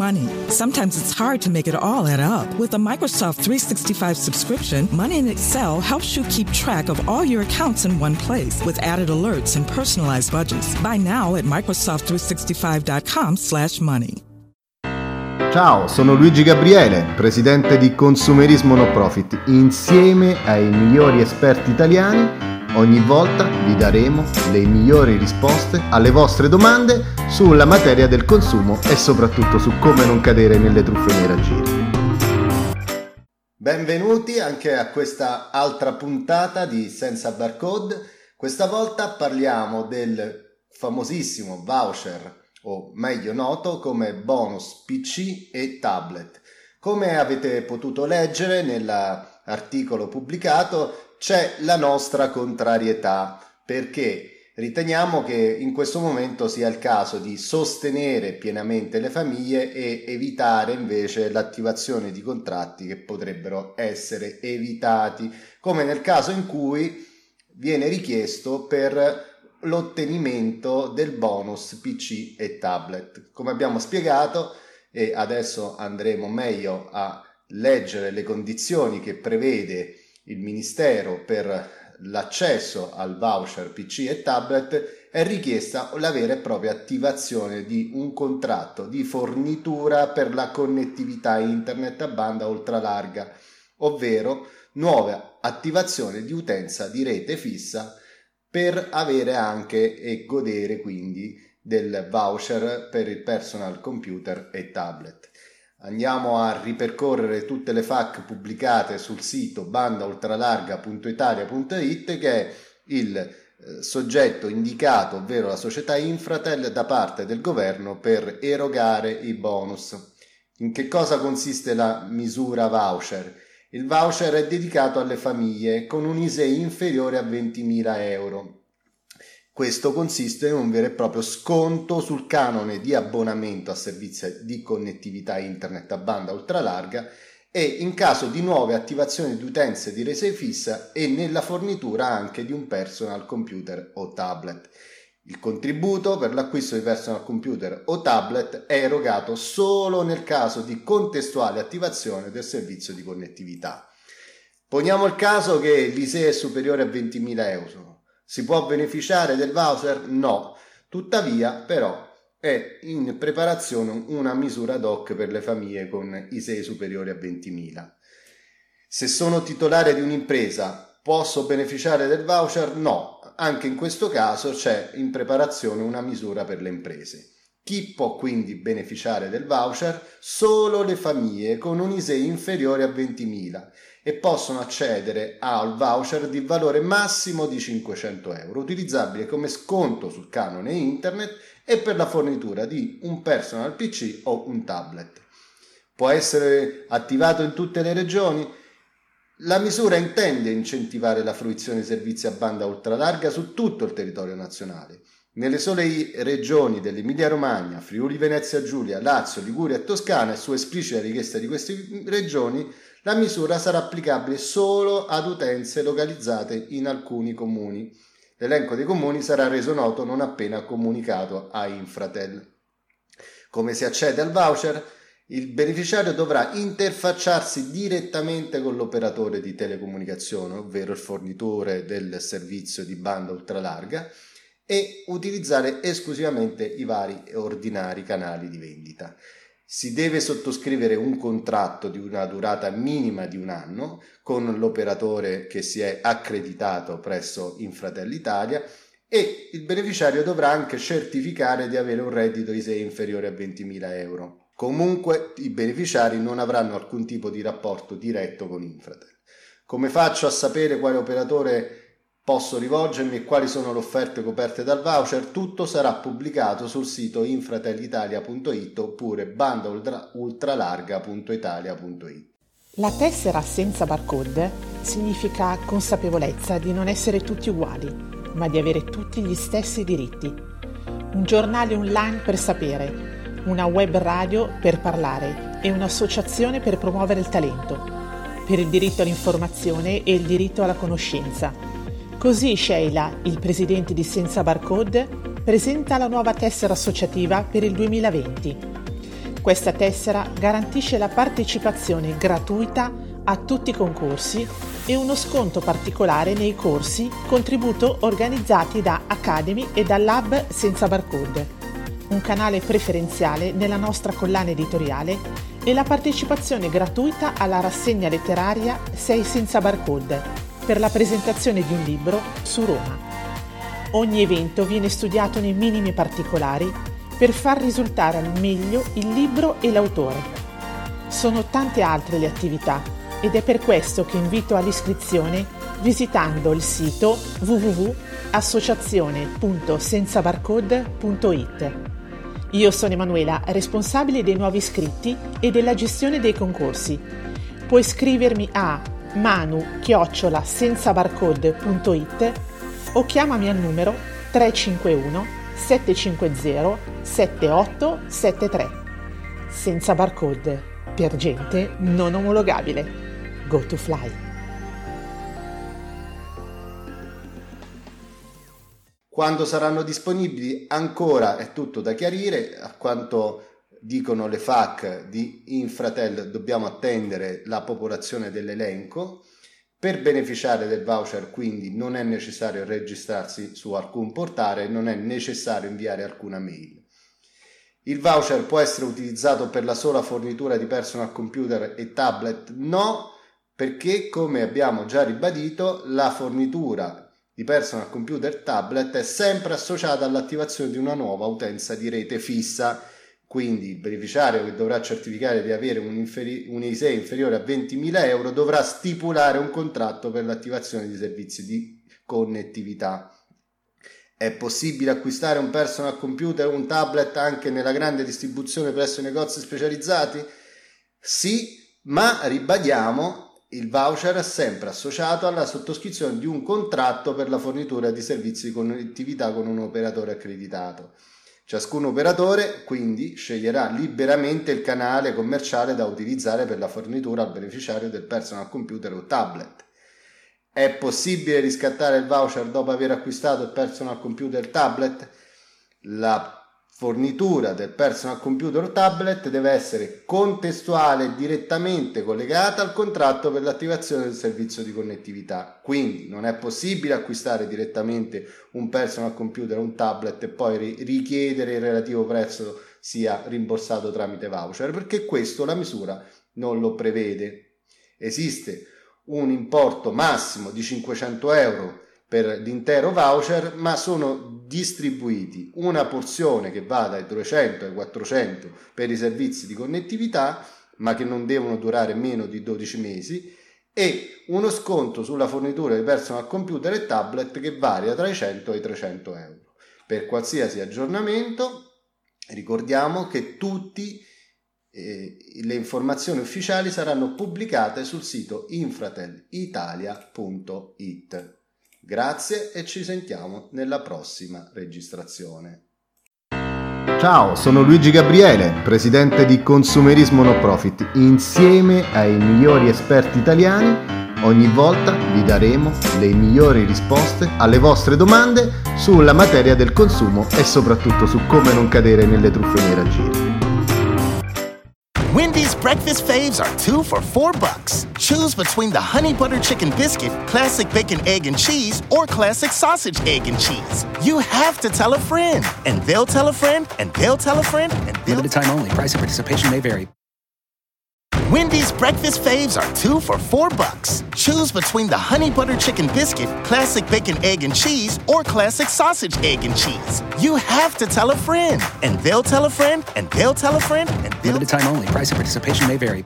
money. Sometimes it's hard to make it all add up. With a Microsoft 365 subscription, Money in Excel helps you keep track of all your accounts in one place with added alerts and personalized budgets. Buy now at Microsoft365.com/money. Ciao, sono Luigi Gabriele, presidente di Consumerismo No Profit. Insieme ai migliori esperti italiani Ogni volta vi daremo le migliori risposte alle vostre domande sulla materia del consumo e soprattutto su come non cadere nelle truffe nei raggiri. Benvenuti anche a questa altra puntata di Senza Barcode. Questa volta parliamo del famosissimo voucher, o meglio noto come bonus PC e tablet. Come avete potuto leggere nell'articolo pubblicato, c'è la nostra contrarietà perché riteniamo che in questo momento sia il caso di sostenere pienamente le famiglie e evitare invece l'attivazione di contratti che potrebbero essere evitati, come nel caso in cui viene richiesto per l'ottenimento del bonus PC e tablet. Come abbiamo spiegato e adesso andremo meglio a leggere le condizioni che prevede il Ministero per l'accesso al voucher PC e tablet è richiesta la vera e propria attivazione di un contratto di fornitura per la connettività internet a banda ultralarga, ovvero nuova attivazione di utenza di rete fissa per avere anche e godere quindi del voucher per il personal computer e tablet andiamo a ripercorrere tutte le FAC pubblicate sul sito bandaultralarga.italia.it che è il eh, soggetto indicato, ovvero la società Infratel, da parte del governo per erogare i bonus. In che cosa consiste la misura voucher? Il voucher è dedicato alle famiglie con un ISE inferiore a 20.000 euro questo consiste in un vero e proprio sconto sul canone di abbonamento a servizi di connettività internet a banda ultralarga e in caso di nuove attivazioni di utenze di rese fissa e nella fornitura anche di un personal computer o tablet. Il contributo per l'acquisto di personal computer o tablet è erogato solo nel caso di contestuale attivazione del servizio di connettività. Poniamo il caso che l'ISE è superiore a 20.000 euro si può beneficiare del voucher? No. Tuttavia, però, è in preparazione una misura ad hoc per le famiglie con i 6 superiori a 20.000. Se sono titolare di un'impresa, posso beneficiare del voucher? No. Anche in questo caso c'è in preparazione una misura per le imprese. Chi può quindi beneficiare del voucher? Solo le famiglie con un ISEE inferiore a 20.000 e possono accedere al voucher di valore massimo di 500 euro, utilizzabile come sconto sul canone internet e per la fornitura di un personal PC o un tablet. Può essere attivato in tutte le regioni? La misura intende incentivare la fruizione di servizi a banda ultralarga su tutto il territorio nazionale. Nelle sole regioni dell'Emilia Romagna, Friuli Venezia Giulia, Lazio, Liguria e Toscana e su esplicita richiesta di queste regioni la misura sarà applicabile solo ad utenze localizzate in alcuni comuni. L'elenco dei comuni sarà reso noto non appena comunicato a Infratel. Come si accede al voucher? Il beneficiario dovrà interfacciarsi direttamente con l'operatore di telecomunicazione, ovvero il fornitore del servizio di banda ultralarga, e utilizzare esclusivamente i vari e ordinari canali di vendita si deve sottoscrivere un contratto di una durata minima di un anno con l'operatore che si è accreditato presso Infratelli Italia e il beneficiario dovrà anche certificare di avere un reddito ISEE inferiore a 20.000 euro. Comunque i beneficiari non avranno alcun tipo di rapporto diretto con Infratel. Come faccio a sapere quale operatore posso rivolgermi e quali sono le offerte coperte dal voucher, tutto sarà pubblicato sul sito infratellitalia.it oppure bandaultralarga.italia.it. La tessera senza barcode significa consapevolezza di non essere tutti uguali, ma di avere tutti gli stessi diritti. Un giornale online per sapere, una web radio per parlare e un'associazione per promuovere il talento, per il diritto all'informazione e il diritto alla conoscenza Così Sheila, il presidente di Senza Barcode, presenta la nuova tessera associativa per il 2020. Questa tessera garantisce la partecipazione gratuita a tutti i concorsi e uno sconto particolare nei corsi contributo organizzati da Academy e dal Lab Senza Barcode, un canale preferenziale nella nostra collana editoriale e la partecipazione gratuita alla rassegna letteraria Sei Senza Barcode per la presentazione di un libro su Roma. Ogni evento viene studiato nei minimi particolari per far risultare al meglio il libro e l'autore. Sono tante altre le attività ed è per questo che invito all'iscrizione visitando il sito www.associazione.senzabarcode.it. Io sono Emanuela, responsabile dei nuovi iscritti e della gestione dei concorsi. Puoi scrivermi a manu-senzabarcode.it o chiamami al numero 351 750 7873. Senza barcode, per gente non omologabile. Go to fly. Quando saranno disponibili ancora è tutto da chiarire, a quanto dicono le FAC di Infratel dobbiamo attendere la popolazione dell'elenco per beneficiare del voucher quindi non è necessario registrarsi su alcun portale, non è necessario inviare alcuna mail. Il voucher può essere utilizzato per la sola fornitura di personal computer e tablet? No, perché come abbiamo già ribadito la fornitura di personal computer e tablet è sempre associata all'attivazione di una nuova utenza di rete fissa quindi il beneficiario che dovrà certificare di avere un, inferi- un EISE inferiore a 20.000 euro dovrà stipulare un contratto per l'attivazione di servizi di connettività. È possibile acquistare un personal computer o un tablet anche nella grande distribuzione presso i negozi specializzati? Sì, ma ribadiamo il voucher è sempre associato alla sottoscrizione di un contratto per la fornitura di servizi di connettività con un operatore accreditato. Ciascun operatore quindi sceglierà liberamente il canale commerciale da utilizzare per la fornitura al beneficiario del personal computer o tablet. È possibile riscattare il voucher dopo aver acquistato il personal computer tablet? La fornitura del personal computer o tablet deve essere contestuale e direttamente collegata al contratto per l'attivazione del servizio di connettività. Quindi non è possibile acquistare direttamente un personal computer o un tablet e poi richiedere il relativo prezzo sia rimborsato tramite voucher, perché questo la misura non lo prevede. Esiste un importo massimo di 500 euro per l'intero voucher, ma sono distribuiti una porzione che va dai 300 ai 400 per i servizi di connettività, ma che non devono durare meno di 12 mesi, e uno sconto sulla fornitura di personal computer e tablet che varia tra i 100 e i 300 euro. Per qualsiasi aggiornamento ricordiamo che tutte eh, le informazioni ufficiali saranno pubblicate sul sito infratelitalia.it. Grazie e ci sentiamo nella prossima registrazione. Ciao, sono Luigi Gabriele, presidente di Consumerismo No Profit. Insieme ai migliori esperti italiani, ogni volta vi daremo le migliori risposte alle vostre domande sulla materia del consumo e soprattutto su come non cadere nelle truffe nei raggiri. Wendy's breakfast faves are two for four bucks. Choose between the honey butter chicken biscuit, classic bacon, egg, and cheese, or classic sausage, egg, and cheese. You have to tell a friend, and they'll tell a friend, and they'll tell a friend, and they'll Limited time only. Price and participation may vary. Wendy's breakfast faves are two for four bucks. Choose between the honey butter chicken biscuit, classic bacon, egg, and cheese, or classic sausage, egg, and cheese. You have to tell a friend, and they'll tell a friend, and they'll tell a friend, and they'll Limited time only. Price and participation may vary.